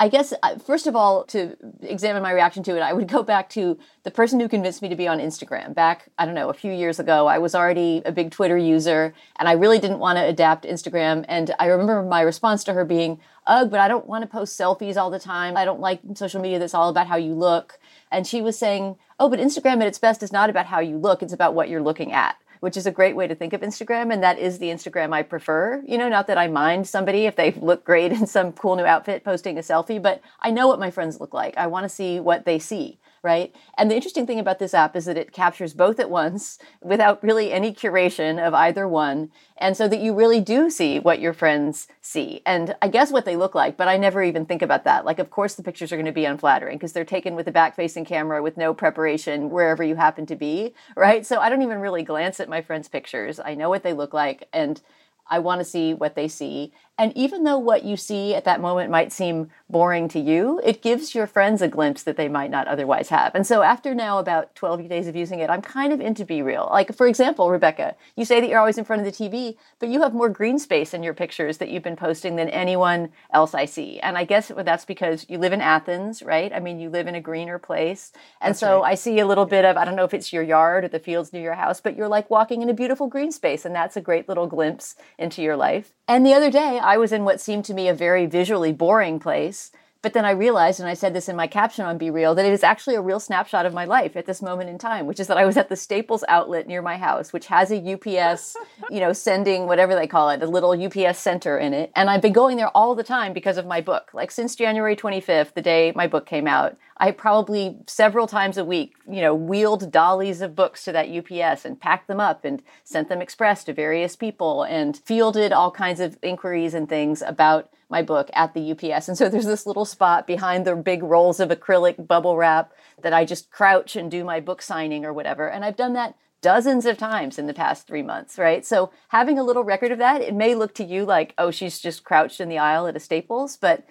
I guess, uh, first of all, to examine my reaction to it, I would go back to the person who convinced me to be on Instagram. Back, I don't know, a few years ago, I was already a big Twitter user and I really didn't want to adapt Instagram. And I remember my response to her being, Ugh, but I don't want to post selfies all the time. I don't like social media that's all about how you look. And she was saying, Oh, but Instagram at its best is not about how you look, it's about what you're looking at which is a great way to think of Instagram. And that is the Instagram I prefer. You know, not that I mind somebody if they *laughs* look great in some cool new outfit posting a selfie, but I know what my friends look like. I want to see what they see right? And the interesting thing about this app is that it captures both at once without really any curation of either one. And so that you really do see what your friends see. And I guess what they look like, but I never even think about that. Like, of course, the pictures are going to be unflattering because they're taken with a back facing camera with no preparation wherever you happen to be, right? So I don't even really glance at my friends' pictures. I know what they look like. And I want to see what they see. And even though what you see at that moment might seem boring to you, it gives your friends a glimpse that they might not otherwise have. And so after now about 12 days of using it, I'm kind of into BeReal. Like, for example, Rebecca, you say that you're always in front of the TV, but you have more green space in your pictures that you've been posting than anyone else I see. And I guess that's because you live in Athens, right? I mean, you live in a greener place. And that's so right. I see a little bit of, I don't know if it's your yard or the fields near your house, but you're like walking in a beautiful green space. And that's a great little glimpse into your life. And the other day, I was in what seemed to me a very visually boring place. But then I realized, and I said this in my caption on BeReal, that it is actually a real snapshot of my life at this moment in time, which is that I was at the Staples outlet near my house, which has a UPS, *laughs* you know, sending whatever they call it, a little UPS center in it. And I've been going there all the time because of my book. Like since January 25th, the day my book came out, I probably several times a week, you know, wheeled dollies of books to that UPS and packed them up and sent them express to various people and fielded all kinds of inquiries and things about my book at the UPS. And so there's this little spot behind the big rolls of acrylic bubble wrap that I just crouch and do my book signing or whatever. And I've done that dozens of times in the past three months, right? So having a little record of that, it may look to you like, oh, she's just crouched in the aisle at a Staples, but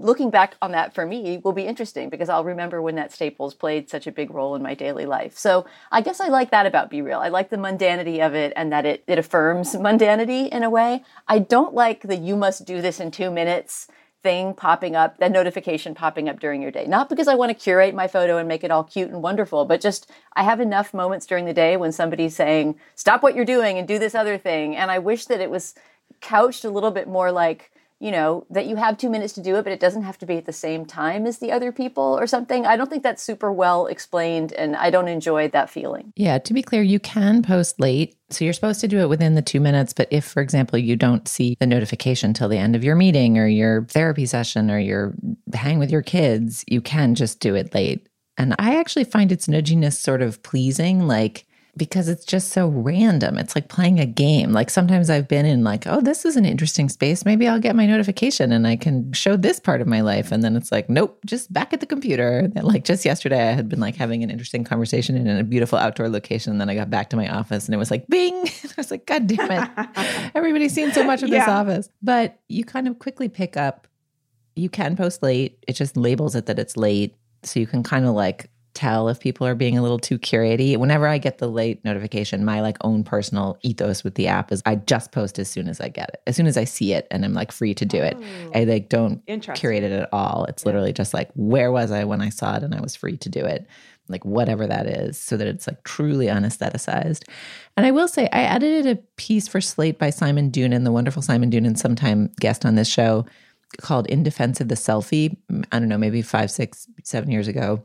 looking back on that for me will be interesting because I'll remember when that Staples played such a big role in my daily life. So I guess I like that about BeReal. I like the mundanity of it and that it, it affirms mundanity in a way. I don't like the you must do this in two minutes thing popping up, that notification popping up during your day. Not because I want to curate my photo and make it all cute and wonderful, but just I have enough moments during the day when somebody's saying, stop what you're doing and do this other thing. And I wish that it was couched a little bit more like, you know, that you have two minutes to do it, but it doesn't have to be at the same time as the other people or something. I don't think that's super well explained, and I don't enjoy that feeling.
Yeah, to be clear, you can post late. So you're supposed to do it within the two minutes. But if, for example, you don't see the notification till the end of your meeting or your therapy session or your hang with your kids, you can just do it late. And I actually find its nudginess sort of pleasing. Like, because it's just so random. It's like playing a game. Like sometimes I've been in like, oh, this is an interesting space. Maybe I'll get my notification and I can show this part of my life. And then it's like, nope, just back at the computer. And like just yesterday, I had been like having an interesting conversation in a beautiful outdoor location. And then I got back to my office and it was like, bing. *laughs* I was like, God damn it. *laughs* Everybody's seen so much of this office. But you kind of quickly pick up, you can post late. It just labels it that it's late. So you can kind of like tell if people are being a little too curatey. Whenever I get the late notification, my like own personal ethos with the app is I just post as soon as I get it. As soon as I see it and I'm like free to do it. Oh. I like don't curate it at all. It's literally just like where was I when I saw it and I was free to do it. Like whatever that is, so that it's like truly unestheticized. And I will say, I edited a piece for Slate by Simon Doonan, the wonderful Simon Doonan, sometime guest on this show, called In Defense of the Selfie. I don't know, maybe five, six, seven years ago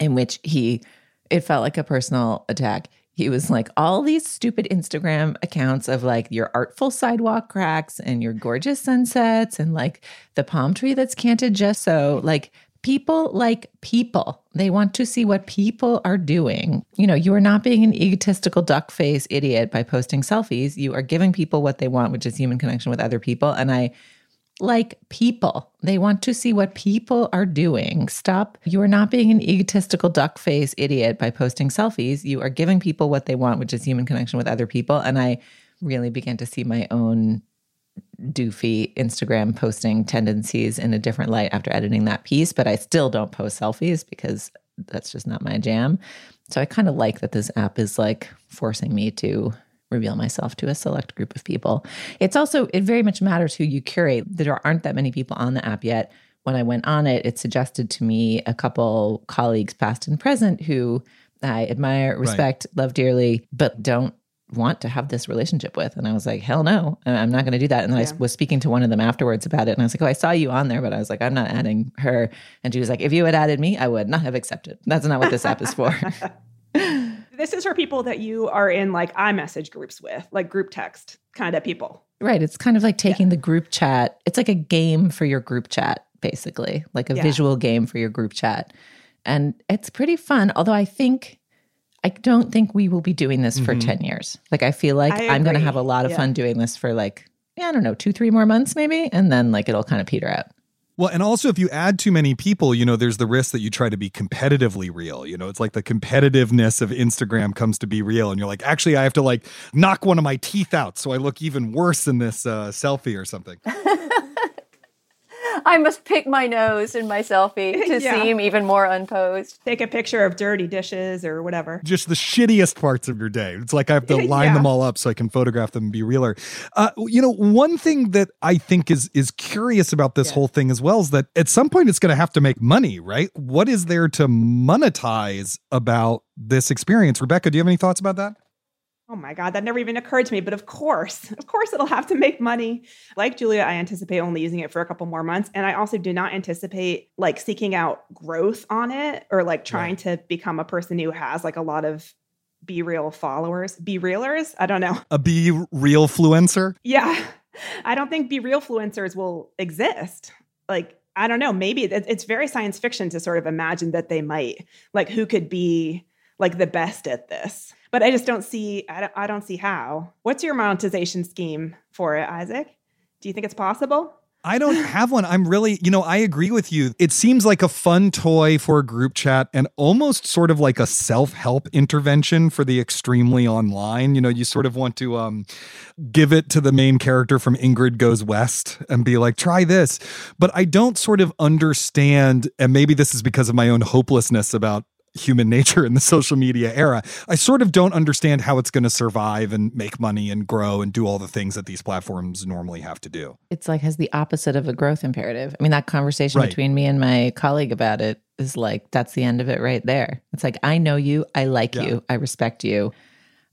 in which he it felt like a personal attack. He was like all these stupid Instagram accounts of like your artful sidewalk cracks and your gorgeous sunsets and like the palm tree that's canted just so like people like people. They want to see what people are doing. You know, you are not being an egotistical duck face idiot by posting selfies. You are giving people what they want, which is human connection with other people. And I like people. They want to see what people are doing. Stop. You are not being an egotistical duck face idiot by posting selfies. You are giving people what they want, which is human connection with other people. And I really began to see my own doofy Instagram posting tendencies in a different light after editing that piece, but I still don't post selfies because that's just not my jam. So I kind of like that this app is like forcing me to reveal myself to a select group of people. It's also, it very much matters who you curate. There aren't that many people on the app yet. When I went on it, it suggested to me a couple colleagues, past and present, who I admire, respect, love dearly, but don't want to have this relationship with. And I was like, hell no, I- I'm not going to do that. And then I was speaking to one of them afterwards about it. And I was like, oh, I saw you on there, but I was like, I'm not adding her. And she was like, if you had added me, I would not have accepted. That's not what this app is for. *laughs*
This is for people that you are in like iMessage groups with, like group text kind of people.
Right. It's kind of like taking the group chat. It's like a game for your group chat, basically, like a
Yeah.
visual game for your group chat. And it's pretty fun. Although I think, I don't think we will be doing this for
Mhm.
10 years. Like, I feel like
I
I'm going to have a lot of
Yeah.
fun doing this for like, yeah, I don't know, two, three more months maybe. And then like it'll kind of peter out.
Well, and also if you add too many people, you know, there's the risk that you try to be competitively real. You know, it's like the competitiveness of Instagram comes to BeReal, and you're like, actually, I have to like knock one of my teeth out so I look even worse in this uh, selfie or something. *laughs*
I must pick my nose in my selfie to *laughs*
Yeah.
seem even more unposed.
Take a picture of dirty dishes or whatever.
Just the shittiest parts of your day. It's like I have to *laughs* line
Yeah.
them all up so I can photograph them and be realer. Uh, you know, one thing that I think is is curious about this whole thing as well is that at some point it's going to have to make money, right? What is there to monetize about this experience? Rebecca, do you have any thoughts about that?
Oh my God, that never even occurred to me. But of course, *laughs* of course, it'll have to make money. Like Julia, I anticipate only using it for a couple more months. And I also do not anticipate like seeking out growth on it or like trying to become a person who has like a lot of BeReal followers. Be realers? I don't know.
A be real fluencer?
Yeah. I don't think be real fluencers will exist. Like, I don't know. Maybe it's very science fiction to sort of imagine that they might. Like, who could be like the best at this? But I just don't see. I don't, I don't see how. What's your monetization scheme for it, Isaac? Do you think it's possible?
I don't *laughs* have one. I'm really, you know, I agree with you. It seems like a fun toy for a group chat and almost sort of like a self-help intervention for the extremely online. You know, you sort of want to um give it to the main character from Ingrid Goes West and be like, try this. But I don't sort of understand, and maybe this is because of my own hopelessness about human nature in the social media era. I sort of don't understand how it's going to survive and make money and grow and do all the things that these platforms normally have to do.
It's like has the opposite of a growth imperative. I mean, that conversation
Right.
between me and my colleague about it is like that's the end of it right there. It's like I know you, I like
Yeah.
you, I respect you.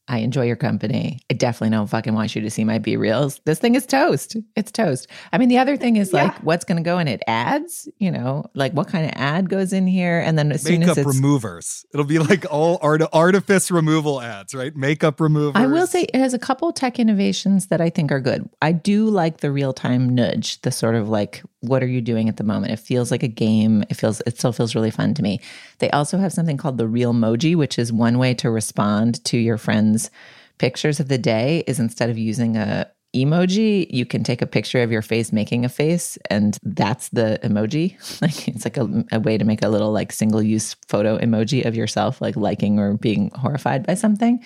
I enjoy your company. I definitely don't fucking want you to see my BeReals. This thing is toast. It's toast. I mean, the other thing is like, what's going to go in it? Ads, you know, like what kind of ad goes in here? And then as soon
Makeup
as it's,
removers. It'll be like all art- artifice removal ads, right? Makeup removers.
I will say it has a couple tech innovations that I think are good. I do like the real time nudge, the sort of like, what are you doing at the moment? It feels like a game. It feels, it still feels really fun to me. They also have something called the real emoji, which is one way to respond to your friends' pictures of the day is instead of using a emoji, you can take a picture of your face making a face, and that's the emoji. *laughs* Like it's like a, a way to make a little like single use photo emoji of yourself, like liking or being horrified by something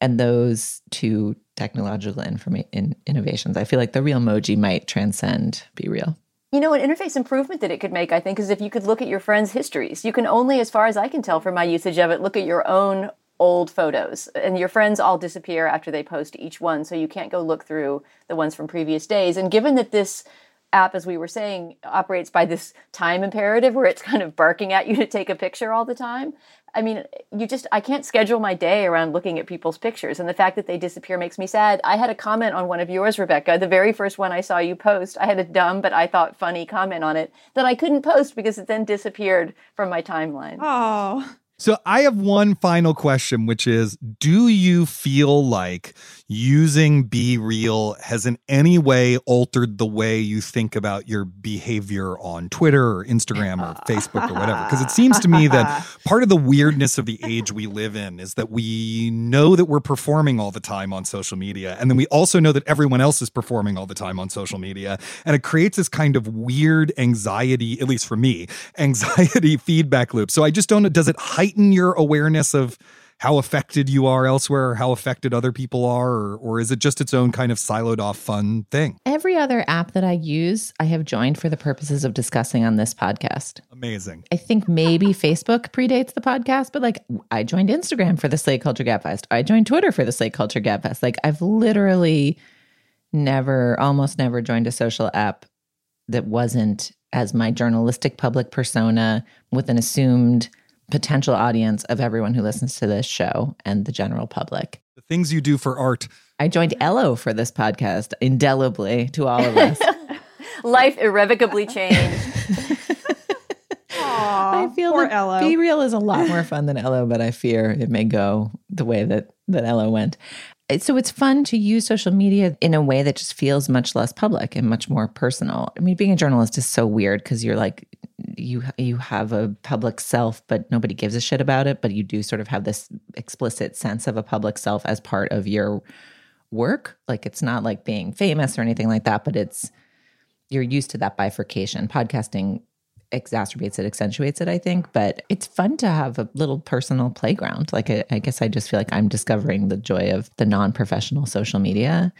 and those two technological informa- in, innovations, I feel like the real emoji might transcend BeReal.
You know, an interface improvement that it could make, I think, is if you could look at your friends' histories. You can only, as far as I can tell from my usage of it, look at your own old photos. And your friends all disappear after they post each one, so you can't go look through the ones from previous days. And given that this app, as we were saying, operates by this time imperative where it's *laughs* kind of barking at you to take a picture all the time. I mean, you just, I can't schedule my day around looking at people's pictures. And the fact that they disappear makes me sad. I had a comment on one of yours, Rebecca, the very first one I saw you post. I had a dumb, but I thought funny comment on it that I couldn't post because it then disappeared from my timeline.
Oh.
So I have one final question, which is Do you feel like using BeReal has in any way altered the way you think about your behavior on Twitter or Instagram or *laughs* Facebook or whatever? Because it seems to me that *laughs* part of the weirdness of the age we live in is that we know that we're performing all the time on social media. And then we also know that everyone else is performing all the time on social media. And it creates this kind of weird anxiety, at least for me, *laughs* anxiety feedback loop. So I just don't know, does it heighten your awareness of how affected you are elsewhere or how affected other people are? Or, or is it just its own kind of siloed off fun thing?
Every other app that I use, I have joined for the purposes of discussing on this podcast.
Amazing.
I think maybe *laughs* Facebook predates the podcast, but like I joined Instagram for the Slate Culture Gabfest. I joined Twitter for the Slate Culture Gabfest. Like I've literally never, almost never joined a social app that wasn't as my journalistic public persona with an assumed potential audience of everyone who listens to this show and the general public.
The things you do for art.
I joined Ello for this podcast indelibly to all of us. *laughs*
Life irrevocably changed. *laughs*
I feel
poor
that
Ello.
BeReal is a lot more fun than Ello, but I fear it may go the way that that Ello went. So it's fun to use social media in a way that just feels much less public and much more personal. I mean, being a journalist is so weird because you're like you you have a public self, but nobody gives a shit about it. But you do sort of have this explicit sense of a public self as part of your work. Like it's not like being famous or anything like that, but it's you're used to that bifurcation. Podcasting exacerbates it, accentuates it, I think. But it's fun to have a little personal playground. Like, I, I guess I just feel like I'm discovering the joy of the non professional social media.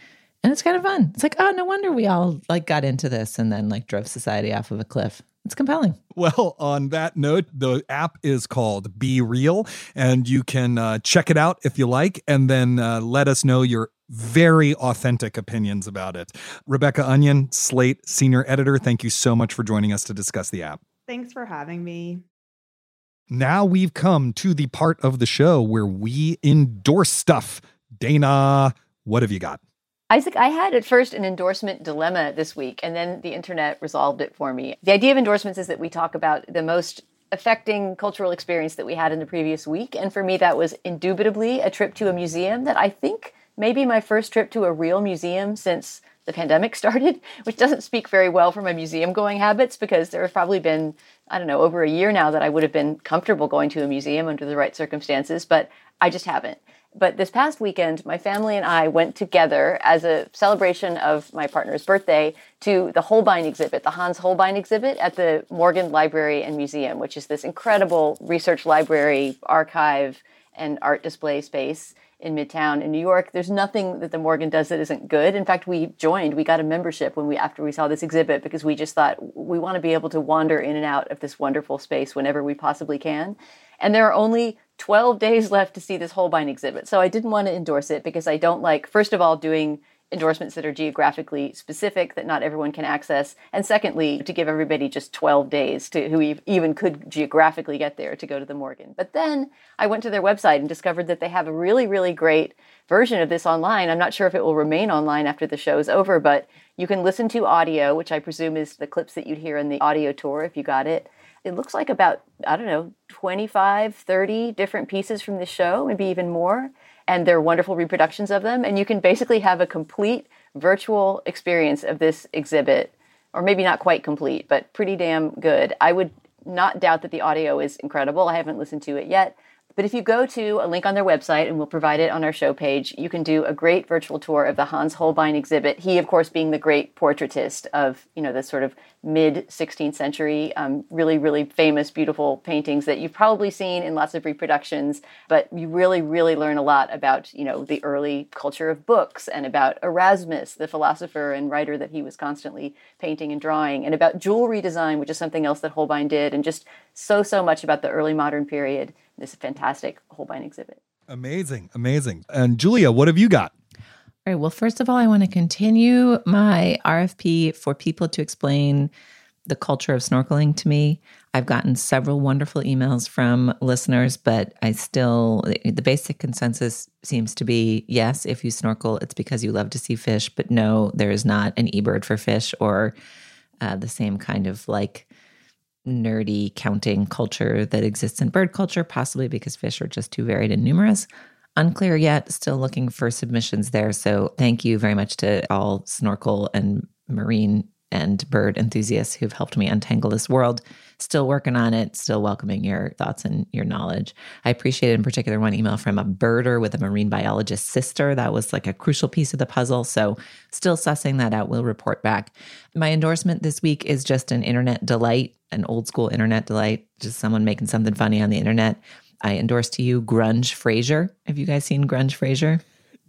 And it's kind of fun. It's like, oh, no wonder we all like got into this and then like drove society off of a cliff. It's compelling.
Well, on that note, the app is called BeReal, and you can uh, check it out if you like, and then uh, let us know your very authentic opinions about it. Rebecca Onion, Slate senior editor, thank you so much for joining us to discuss the app.
Thanks for having me.
Now we've come to the part of the show where we endorse stuff. Dana, what have you got?
Isaac, I had at first an endorsement dilemma this week, and then the internet resolved it for me. The idea of endorsements is that we talk about the most affecting cultural experience that we had in the previous week. And for me, that was indubitably a trip to a museum that I think may be my first trip to a real museum since the pandemic *laughs* started, which doesn't speak very well for my museum going habits because there have probably been, I don't know, over a year now that I would have been comfortable going to a museum under the right circumstances, but I just haven't. But this past weekend, my family and I went together as a celebration of my partner's birthday to the Holbein exhibit, the Hans Holbein exhibit at the Morgan Library and Museum, which is this incredible research library, archive, and art display space in Midtown in New York. There's nothing that the Morgan does that isn't good. In fact, we joined, we got a membership when we after we saw this exhibit because we just thought we want to be able to wander in and out of this wonderful space whenever we possibly can. And there are only 12 days left to see this Holbein exhibit. So I didn't want to endorse it because I don't like first of all doing endorsements that are geographically specific that not everyone can access and secondly to give everybody just 12 days to who even could geographically get there to go to the morgan. But then i went to their website and discovered that they have a really really great version of this online. I'm not sure if it will remain online after the show is over but you can listen to audio which i presume is the clips that you'd hear in the audio tour if you got it it looks like about i don't know 25 30 different pieces from the show maybe even more and they're wonderful reproductions of them. And you can basically have a complete virtual experience of this exhibit, or maybe not quite complete, but pretty damn good. I would not doubt that the audio is incredible. I haven't listened to it yet, but if you go to a link on their website, and we'll provide it on our show page, you can do a great virtual tour of the Hans Holbein exhibit. He, of course, being the great portraitist of you know the sort of mid 16th century, um, really really famous, beautiful paintings that you've probably seen in lots of reproductions. But you really really learn a lot about you know the early culture of books and about Erasmus, the philosopher and writer that he was constantly painting and drawing, and about jewelry design, which is something else that Holbein did, and just so so much about the early modern period this fantastic Holbein exhibit.
Amazing, amazing. And Julia, what have you got?
All right. Well, first of all, I want to continue my RFP for people to explain the culture of snorkeling to me. I've gotten several wonderful emails from listeners, but I still, the basic consensus seems to be yes, if you snorkel, it's because you love to see fish, but no, there is not an eBird for fish or uh, the same kind of like nerdy counting culture that exists in bird culture, possibly because fish are just too varied and numerous. Unclear yet, still looking for submissions there. So thank you very much to all snorkel and marine and bird enthusiasts who've helped me untangle this world. Still working on it, still welcoming your thoughts and your knowledge. I appreciated in particular one email from a birder with a marine biologist sister. That was like a crucial piece of the puzzle. So, still sussing that out. We'll report back. My endorsement this week is just an internet delight, an old school internet delight, just someone making something funny on the internet. I endorse to you Grunge Frasier. Have you guys seen Grunge Frasier?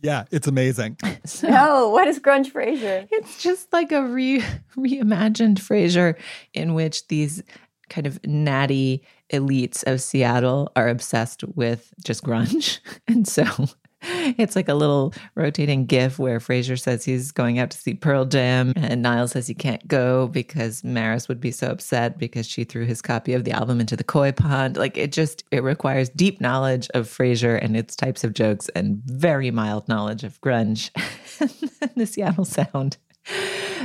Yeah, it's amazing. *laughs* *laughs*
so, no, what is Grunge Frasier?
It's just like a re *laughs* reimagined Frasier in which these kind of natty elites of Seattle are obsessed with just grunge. And so it's like a little rotating gif where Frasier says he's going out to see Pearl Jam and Niles says he can't go because Maris would be so upset because she threw his copy of the album into the koi pond. Like it just it requires deep knowledge of Frasier and its types of jokes and very mild knowledge of grunge *laughs* and the Seattle sound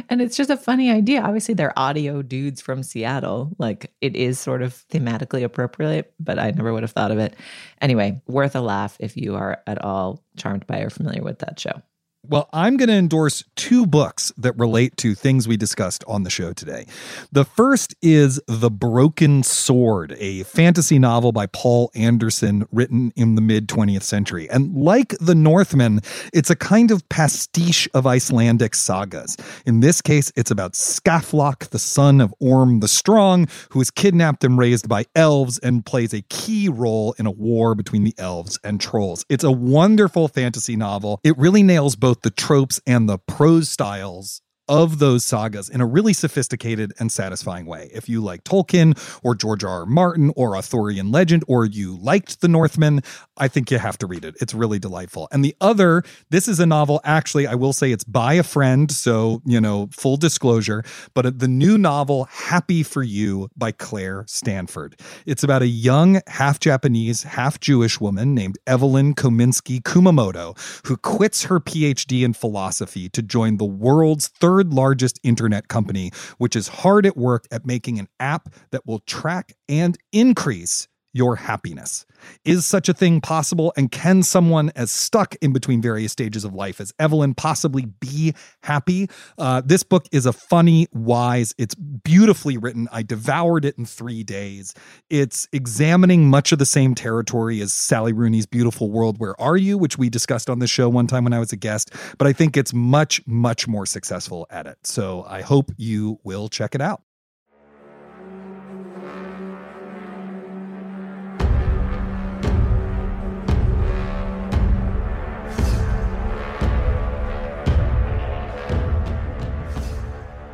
and it's just a funny idea. Obviously, they're audio dudes from Seattle. Like it is sort of thematically appropriate, but I never would have thought of it. Anyway, worth a laugh if you are at all charmed by or familiar with that show.
Well, I'm going to endorse two books that relate to things we discussed on the show today. The first is The Broken Sword, a fantasy novel by Poul Anderson written in the mid 20th century. And like The Northman, it's a kind of pastiche of Icelandic sagas. In this case, it's about Skafloc, the son of Orm the Strong, who is kidnapped and raised by elves and plays a key role in a war between the elves and trolls. It's a wonderful fantasy novel. It really nails both both the tropes and the prose styles of those sagas in a really sophisticated and satisfying way. If you like Tolkien or George R. R. Martin or Arthurian legend, or you liked The Northman, I think you have to read it. It's really delightful. And the other, this is a novel, actually, I will say it's by a friend. So, you know, full disclosure, but the new novel, Happy for You by Claire Stanford. It's about a young, half Japanese, half Jewish woman named Evelyn Kominsky Kumamoto who quits her PhD in philosophy to join the world's third largest internet company, which is hard at work at making an app that will track and increase your happiness. Is such a thing possible? And can someone as stuck in between various stages of life as Evelyn possibly be happy? Uh, this book is a funny, wise, it's beautifully written. I devoured it in three days. It's examining much of the same territory as Sally Rooney's Beautiful World, Where Are You? which we discussed on the show one time when I was a guest. But I think it's much, much more successful at it. So I hope you will check it out.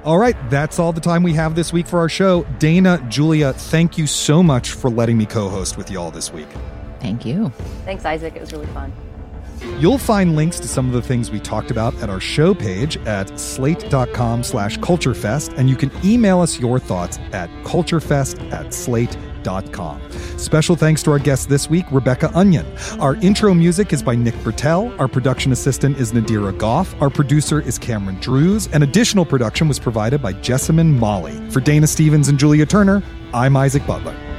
All right, that's all the time we have this week for our show. Dana, Julia, thank you so much for letting me co host with y'all this week.
Thank you.
Thanks, Isaac. It was really fun.
You'll find links to some of the things we talked about at our show page at slate.com slash culturefest, and you can email us your thoughts at culturefest at slate.com Special thanks to our guest this week, Rebecca Onion. Our intro music is by Nick Britell. Our production assistant is Nadira Goffe. Our producer is Cameron Drews. And additional production was provided by Jessamine Molli. For Dana Stevens and Julia Turner, I'm Isaac Butler.